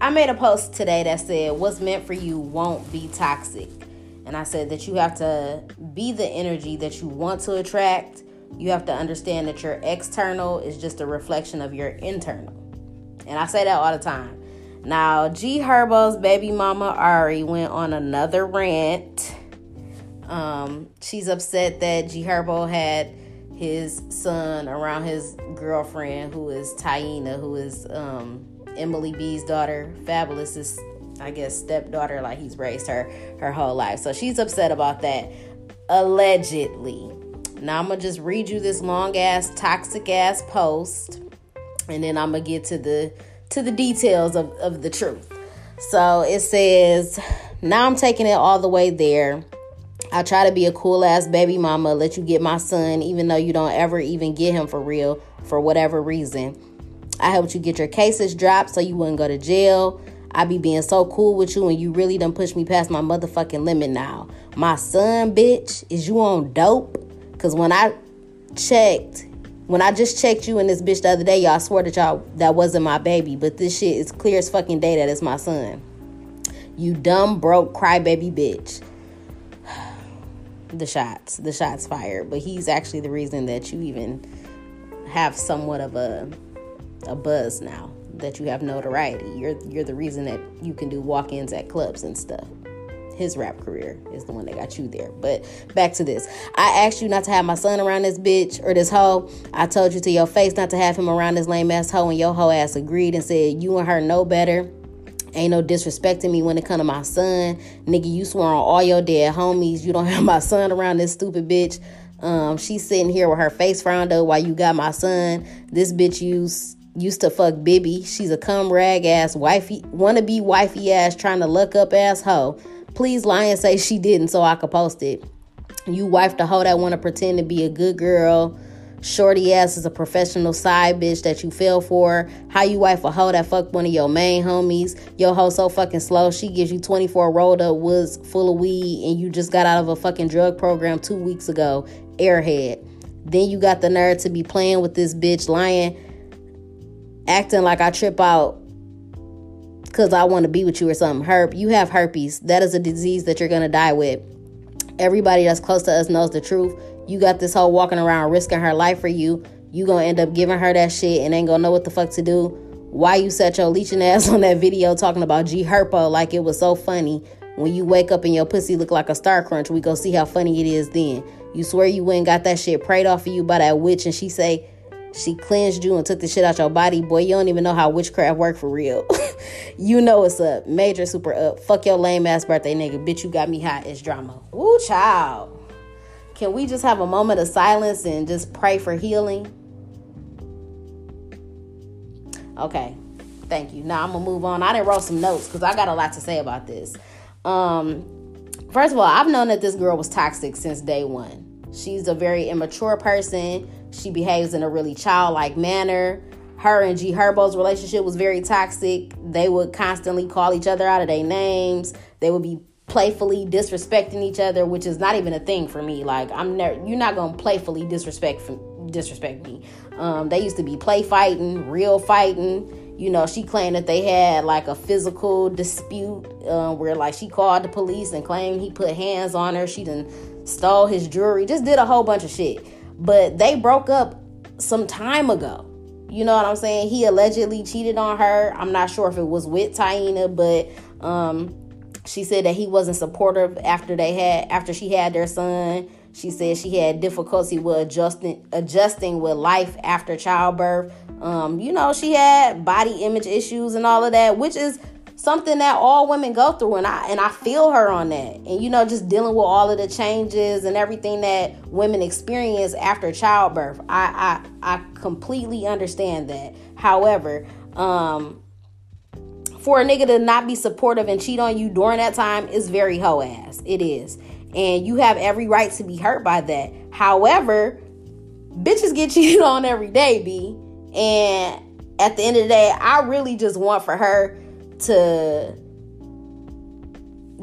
I made a post today that said, What's meant for you won't be toxic. And I said that you have to be the energy that you want to attract. You have to understand that your external is just a reflection of your internal. And I say that all the time. Now, G Herbo's baby mama Ari went on another rant. Um, she's upset that G Herbo had his son around his girlfriend, who is Taina, who is um, Emily B's daughter. Fabolous's, I guess, stepdaughter. Like he's raised her her whole life, so she's upset about that. Allegedly. Now I'm gonna just read you this long ass toxic ass post, and then I'm gonna get to the to the details of, of the truth. So it says, Now I'm taking it all the way there. I try to be a cool ass baby mama, let you get my son, even though you don't ever even get him for real for whatever reason. I helped you get your cases dropped so you wouldn't go to jail. I be being so cool with you and you really done push me past my motherfucking limit now. My son, bitch, is you on dope? Cause when I checked, when I just checked you and this bitch the other day, y'all swore that y'all that wasn't my baby, but this shit is clear as fucking day that it's my son. You dumb broke crybaby bitch. The shots, the shots fired, but he's actually the reason that you even have somewhat of a a buzz now. That you have notoriety. You're you're the reason that you can do walk-ins at clubs and stuff his rap career is the one that got you there. But back to this. I asked you not to have my son around this bitch or this hoe. I told you to your face not to have him around this lame ass hoe, and your hoe ass agreed and said you and her know better. Ain't no disrespecting me when it come to my son. Nigga, you swore on all your dead homies. You don't have my son around this stupid bitch. Um, she's sitting here with her face frowned up while you got my son. This bitch used used to fuck Bibby. She's a cum rag ass wifey wanna be wifey ass trying to look up ass hoe. Please lie and say she didn't so I could post it. You wife the hoe that want to pretend to be a good girl. Shorty ass is a professional side bitch that you fell for. How you wife a hoe that fucked one of your main homies. Your hoe so fucking slow. She gives you 24 rolled up woods full of weed and you just got out of a fucking drug program two weeks ago. Airhead. Then you got the nerve to be playing with this bitch lying, acting like I trip out because I want to be with you or something. Herp, you have herpes. That is a disease that you're going to die with. Everybody that's close to us knows the truth. You got this whole walking around risking her life for you. You gonna end up giving her that shit and ain't gonna know what the fuck to do. Why you set your leeching ass on that video talking about G Herpo like it was so funny. When you wake up and your pussy look like a star crunch, we go see how funny it is then. You swear you went got that shit prayed off of you by that witch and she say she cleansed you and took the shit out your body. Boy, you don't even know how witchcraft work for real. you know it's up. Major super up. Fuck your lame ass birthday nigga. Bitch, you got me hot. It's drama. Ooh, child. Can we just have a moment of silence and just pray for healing? Okay. Thank you. Now I'm gonna move on. I didn't wrote some notes because I got a lot to say about this. Um, first of all, I've known that this girl was toxic since day one. She's a very immature person. She behaves in a really childlike manner. Her and G Herbo's relationship was very toxic. They would constantly call each other out of their names. They would be playfully disrespecting each other, which is not even a thing for me. Like I'm never you're not gonna playfully disrespect disrespect me. Um, they used to be play fighting, real fighting. You know, she claimed that they had like a physical dispute uh, where like she called the police and claimed he put hands on her. She done stole his jewelry, just did a whole bunch of shit. But they broke up some time ago. You know what I'm saying? He allegedly cheated on her. I'm not sure if it was with Taina, but um, She said that he wasn't supportive after they had after she had their son. She said she had difficulty with adjusting adjusting with life after childbirth. Um, you know, she had body image issues and all of that, which is something that all women go through and I and I feel her on that. And you know, just dealing with all of the changes and everything that women experience after childbirth. I I, I completely understand that. However, um for a nigga to not be supportive and cheat on you during that time is very hoe ass. It is. And you have every right to be hurt by that. However, bitches get cheated on every day, B. And at the end of the day, I really just want for her to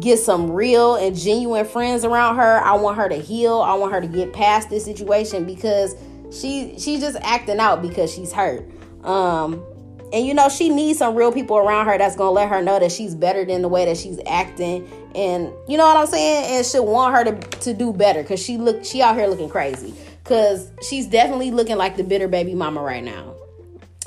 get some real and genuine friends around her. I want her to heal. I want her to get past this situation because she she's just acting out because she's hurt. Um and you know she needs some real people around her that's gonna let her know that she's better than the way that she's acting and you know what i'm saying and she'll want her to, to do better because she look she out here looking crazy because she's definitely looking like the bitter baby mama right now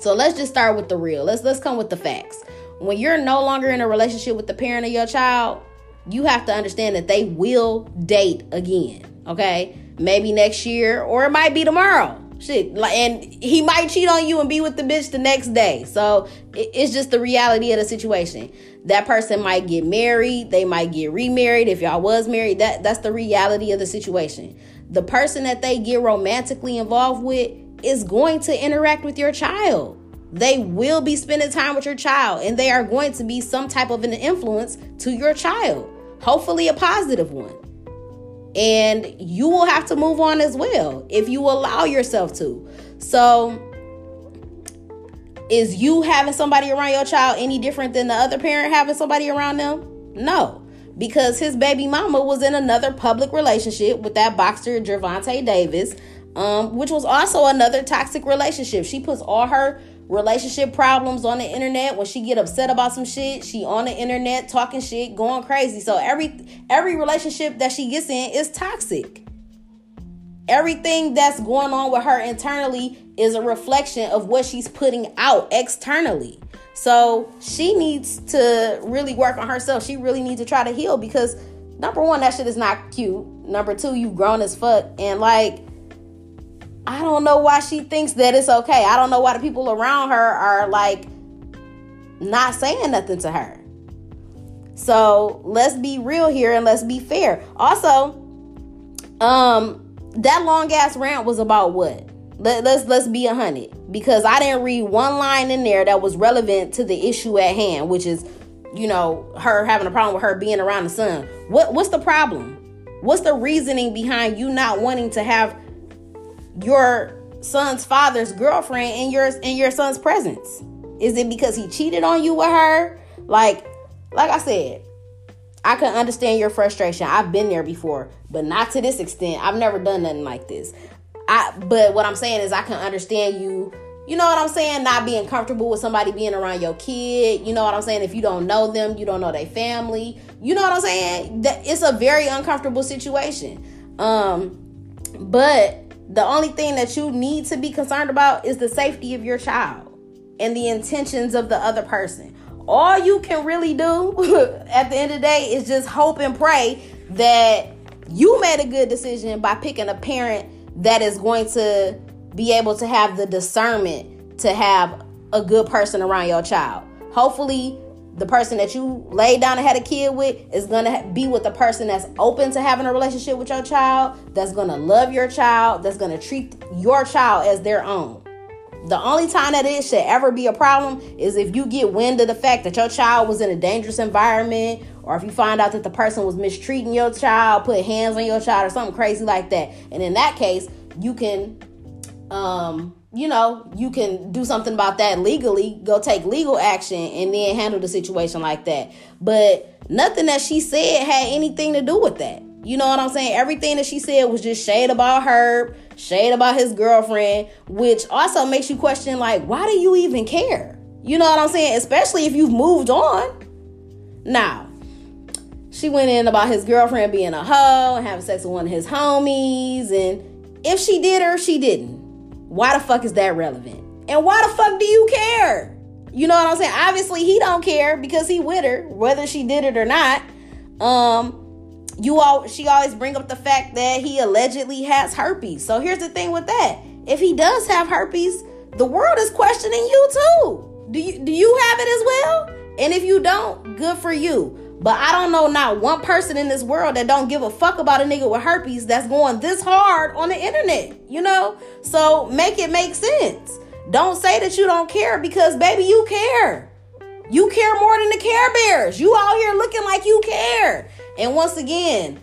so let's just start with the real let's let's come with the facts when you're no longer in a relationship with the parent of your child you have to understand that they will date again okay maybe next year or it might be tomorrow Shit, like, and he might cheat on you and be with the bitch the next day. So it's just the reality of the situation. That person might get married, they might get remarried. If y'all was married, that that's the reality of the situation. The person that they get romantically involved with is going to interact with your child. They will be spending time with your child, and they are going to be some type of an influence to your child. Hopefully, a positive one and you will have to move on as well if you allow yourself to. So, is you having somebody around your child any different than the other parent having somebody around them? No, because his baby mama was in another public relationship with that boxer Gervonta Davis, um, which was also another toxic relationship. She puts all her relationship problems on the internet when she get upset about some shit she on the internet talking shit going crazy. So every every relationship that she gets in is toxic. Everything that's going on with her internally is a reflection of what she's putting out externally. So she needs to really work on herself. She really needs to try to heal because number one that shit is not cute. Number two you've grown as fuck. And like I don't know why she thinks that it's okay. I don't know why the people around her are like not saying nothing to her. So let's be real here and let's be fair. Also, um, that long ass rant was about what? Let, let's let's be a hundred because I didn't read one line in there that was relevant to the issue at hand, which is, you know, her having a problem with her being around the son. What what's the problem? What's the reasoning behind you not wanting to have your son's father's girlfriend in your in your son's presence? Is it because he cheated on you with her? Like like I said, I can understand your frustration. I've been there before, but not to this extent. I've never done nothing like this. I but what I'm saying is I can understand you you know what I'm saying? Not being comfortable with somebody being around your kid. You know what I'm saying? If you don't know them, you don't know their family. You know what I'm saying? That it's a very uncomfortable situation. Um, but the only thing that you need to be concerned about is the safety of your child and the intentions of the other person. All you can really do at the end of the day is just hope and pray that you made a good decision by picking a parent that is going to be able to have the discernment to have a good person around your child. Hopefully, the person that you laid down and had a kid with is going to be with the person that's open to having a relationship with your child, that's going to love your child, that's going to treat your child as their own. The only time that it should ever be a problem is if you get wind of the fact that your child was in a dangerous environment, or if you find out that the person was mistreating your child, put hands on your child, or something crazy like that. And in that case, you can um you know, you can do something about that legally, go take legal action and then handle the situation like that. But nothing that she said had anything to do with that. You know what I'm saying? Everything that she said was just shade about her, shade about his girlfriend, which also makes you question, like, why do you even care? You know what I'm saying? Especially if you've moved on. Now, she went in about his girlfriend being a hoe and having sex with one of his homies. And if she did or she didn't, why the fuck is that relevant? And why the fuck do you care? You know what I'm saying? Obviously, he don't care because he with her, whether she did it or not. Um, you all she always bring up the fact that he allegedly has herpes. So here's the thing with that. If he does have herpes, the world is questioning you too. Do you do you have it as well? And if you don't, good for you. But I don't know not one person in this world that don't give a fuck about a nigga with herpes that's going this hard on the internet, you know? So make it make sense. Don't say that you don't care because baby, you care. You care more than the Care Bears. You out here looking like you care. And once again,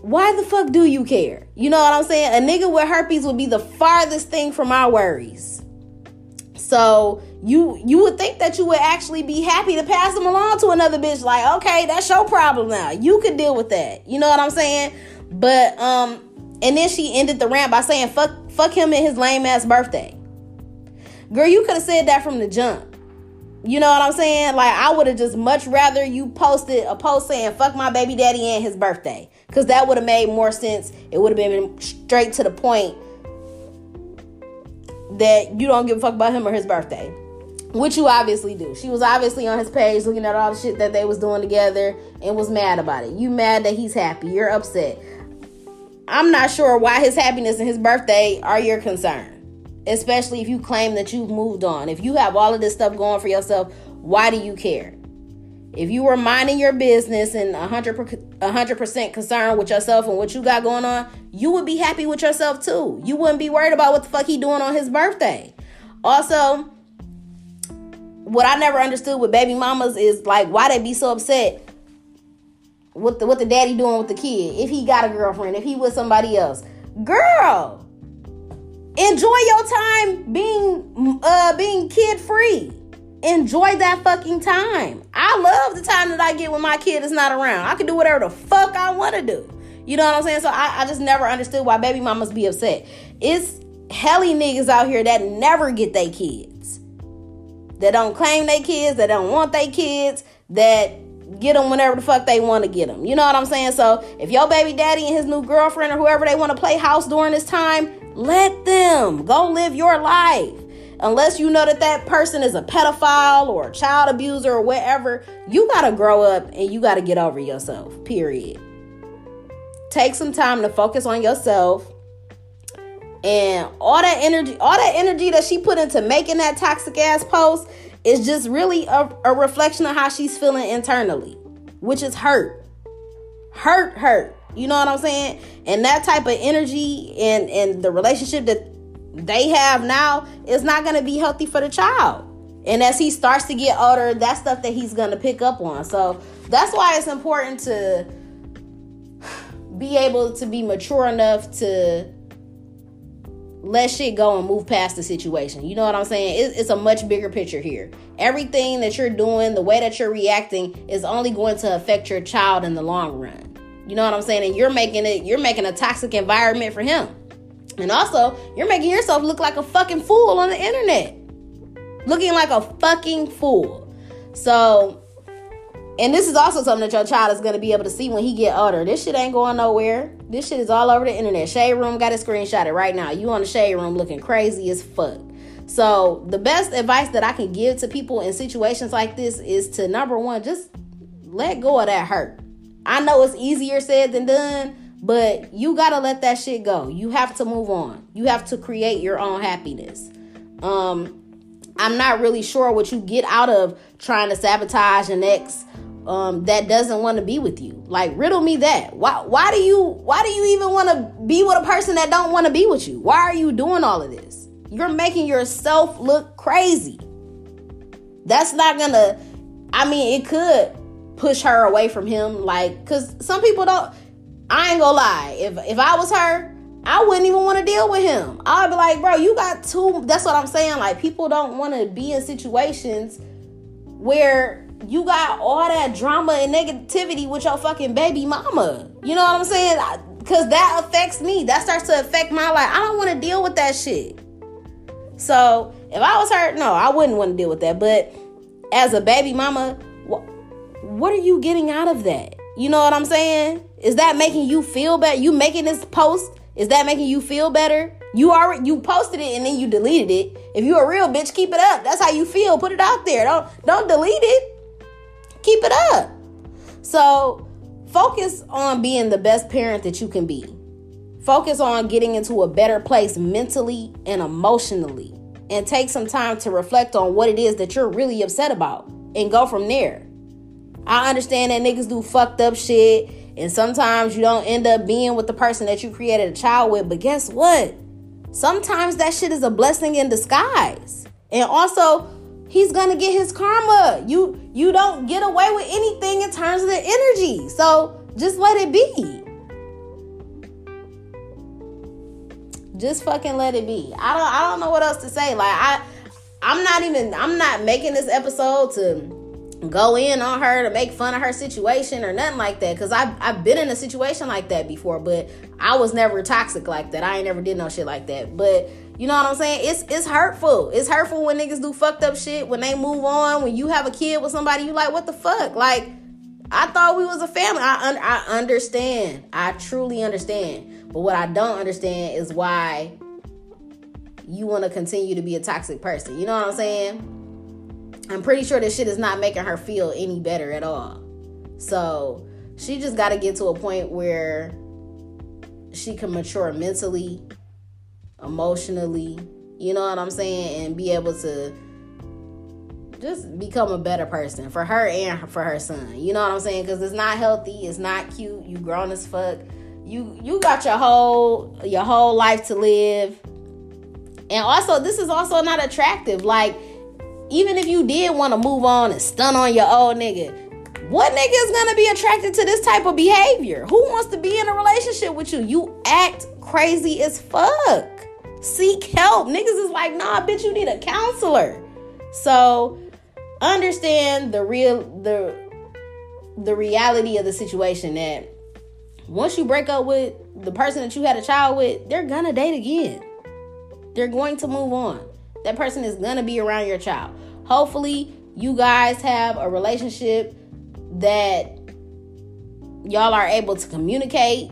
why the fuck do you care? You know what I'm saying? A nigga with herpes would be the farthest thing from my worries. So you you would think that you would actually be happy to pass them along to another bitch. Like, okay, that's your problem now. You could deal with that. You know what I'm saying? But um, and then she ended the rant by saying, "Fuck, fuck him and his lame ass birthday." Girl, you could have said that from the jump. You know what I'm saying? Like I would have just much rather you posted a post saying "fuck my baby daddy" and his birthday, because that would have made more sense. It would have been straight to the point that you don't give a fuck about him or his birthday, which you obviously do. She was obviously on his page looking at all the shit that they was doing together and was mad about it. You mad that he's happy? You're upset. I'm not sure why his happiness and his birthday are your concern especially if you claim that you've moved on. If you have all of this stuff going for yourself, why do you care? If you were minding your business and 100%, 100% concerned with yourself and what you got going on, you would be happy with yourself too. You wouldn't be worried about what the fuck he doing on his birthday. Also, what I never understood with baby mamas is like why they be so upset with the what the daddy doing with the kid if he got a girlfriend, if he with somebody else. Girl, Enjoy your time being uh being kid free. Enjoy that fucking time. I love the time that I get when my kid is not around. I can do whatever the fuck I want to do. You know what I'm saying? So I, I just never understood why baby mamas be upset. It's helly niggas out here that never get their kids. That don't claim their kids, that don't want their kids, that get them whenever the fuck they want to get them. You know what I'm saying? So if your baby daddy and his new girlfriend or whoever they want to play house during this time, let them go live your life. Unless you know that that person is a pedophile or a child abuser or whatever, you got to grow up and you got to get over yourself, period. Take some time to focus on yourself and all that energy all that energy that she put into making that toxic ass post is just really a, a, reflection of how she's feeling internally which is hurt hurt hurt you know what I'm saying? And that type of energy and and the relationship that they have now is not going to be healthy for the child. And as he starts to get older, that's stuff that he's going to pick up on. So that's why it's important to be able to be mature enough to let shit go and move past the situation. You know what I'm saying? It's, a much bigger picture here. Everything that you're doing, the way that you're reacting, is only going to affect your child in the long run. You know what I'm saying? And you're making it, you're making a toxic environment for him. And also, you're making yourself look like a fucking fool on the internet. Looking like a fucking fool. So, and this is also something that your child is going to be able to see when he get older. This shit ain't going nowhere. This shit is all over the internet. Shade Room got it right now. You on the Shade Room looking crazy as fuck. So, the best advice that I can give to people in situations like this is to number one, just let go of that hurt. I know it's easier said than done, but you gotta let that shit go. You have to move on. You have to create your own happiness. Um, I'm not really sure what you get out of trying to sabotage an ex um, that doesn't want to be with you. Like riddle me that. Why why do you why do you even want to be with a person that don't want to be with you? Why are you doing all of this? You're making yourself look crazy. That's not gonna I mean it could push her away from him like because some people don't i ain't gonna lie if if i was her i wouldn't even want to deal with him i'd be like bro you got two that's what i'm saying like people don't want to be in situations where you got all that drama and negativity with your fucking baby mama you know what i'm saying because that affects me that starts to affect my life i don't want to deal with that shit so if i was hurt, no i wouldn't want to deal with that but as a baby mama what are you getting out of that? You know what I'm saying? Is that making you feel better? You making this post? Is that making you feel better? You already you posted it and then you deleted it. If you a real bitch, keep it up. That's how you feel. Put it out there. Don't don't delete it. Keep it up. So focus on being the best parent that you can be. Focus on getting into a better place mentally and emotionally. And take some time to reflect on what it is that you're really upset about and go from there. I understand that niggas do fucked up shit, and sometimes you don't end up being with the person that you created a child with, but guess what? Sometimes that shit is a blessing in disguise. And also, he's gonna get his karma. You you don't get away with anything in terms of the energy. So just let it be. Just fucking let it be. I don't I don't know what else to say. Like I I'm not even I'm not making this episode to go in on her to make fun of her situation or nothing like that because I've, I've been in a situation like that before but i was never toxic like that i ain't never did no shit like that but you know what i'm saying? It's it's hurtful. It's hurtful when niggas do fucked up shit when they move on when you have a kid with somebody you like what the fuck? Like i thought we was a family. I, un- I understand. I truly understand. But what i don't understand is why you want to continue to be a toxic person. You know what i'm saying? I'm pretty sure this shit is not making her feel any better at all. So she just got to get to a point where she can mature mentally, emotionally, you know what I'm saying, and be able to just become a better person for her and for her son. You know what I'm saying? Because it's not healthy, it's not cute. You grown as fuck. You you got your whole your whole life to live. And also, this is also not attractive. Like even if you did want to move on and stun on your old nigga, what nigga is gonna be attracted to this type of behavior? Who wants to be in a relationship with you? You act crazy as fuck. Seek help. Niggas is like, nah, bitch, you need a counselor. So understand the real the the reality of the situation that once you break up with the person that you had a child with, they're gonna date again. They're going to move on. That person is to be around your child. Hopefully, you guys have a relationship that y'all are able to communicate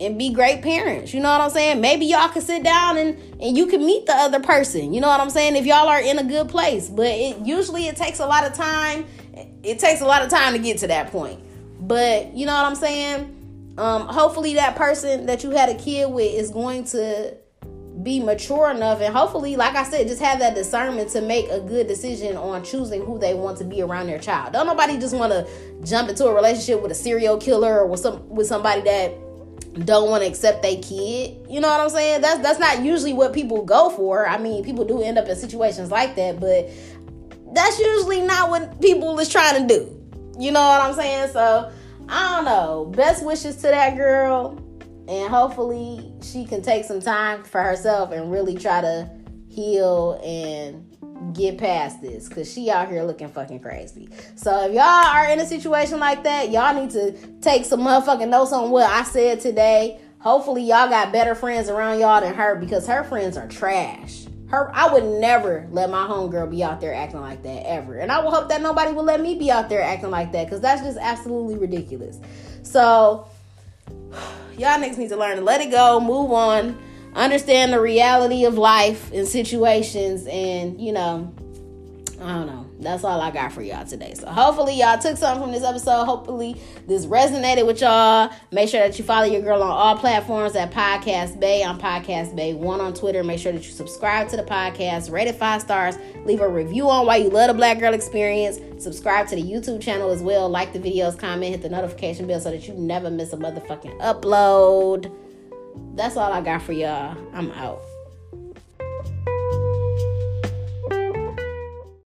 and be great parents. You know what I'm saying? Maybe y'all can sit down and and you can meet the other person. You know what I'm saying? If y'all are in a good place, but it usually it takes a lot of time. It takes a lot of time to get to that point. But you know what I'm saying? Um hopefully that person that you had a kid with is going to be mature enough and hopefully like i said just have that discernment to make a good decision on choosing who they want to be around their child don't nobody just want to jump into a relationship with a serial killer or with some with somebody that don't want to accept their kid. You know what i'm saying? That's that's not usually what people go for. I mean people do end up in situations like that but that's usually not what people is trying to do. You know what i'm saying? So i don't know. Best wishes to that girl and hopefully she can take some time for herself and really try to heal and get past this because she out here looking fucking crazy. So if y'all are in a situation like that, y'all need to take some motherfucking notes on what I said today. Hopefully y'all got better friends around y'all than her because her friends are trash. Her, I would never let my homegirl be out there acting like that ever. And I will hope that nobody will let me be out there acting like that because that's just absolutely ridiculous. So y'all niggas need to learn to let it go, move on, understand the reality of life and situations, and you know, I don't know. That's all I got for y'all today. So hopefully y'all took something from this episode. Hopefully this resonated with y'all. Make sure that you follow your girl on all platforms at Podcast Bay. I'm Podcast Bay One on Twitter. Make sure that you subscribe to the podcast, rate it five stars, leave a review on why you love the Black Girl Experience. Subscribe to the YouTube channel as well. Like the videos, comment, hit the notification bell so that you never miss a motherfucking upload. That's all I got for y'all. I'm out.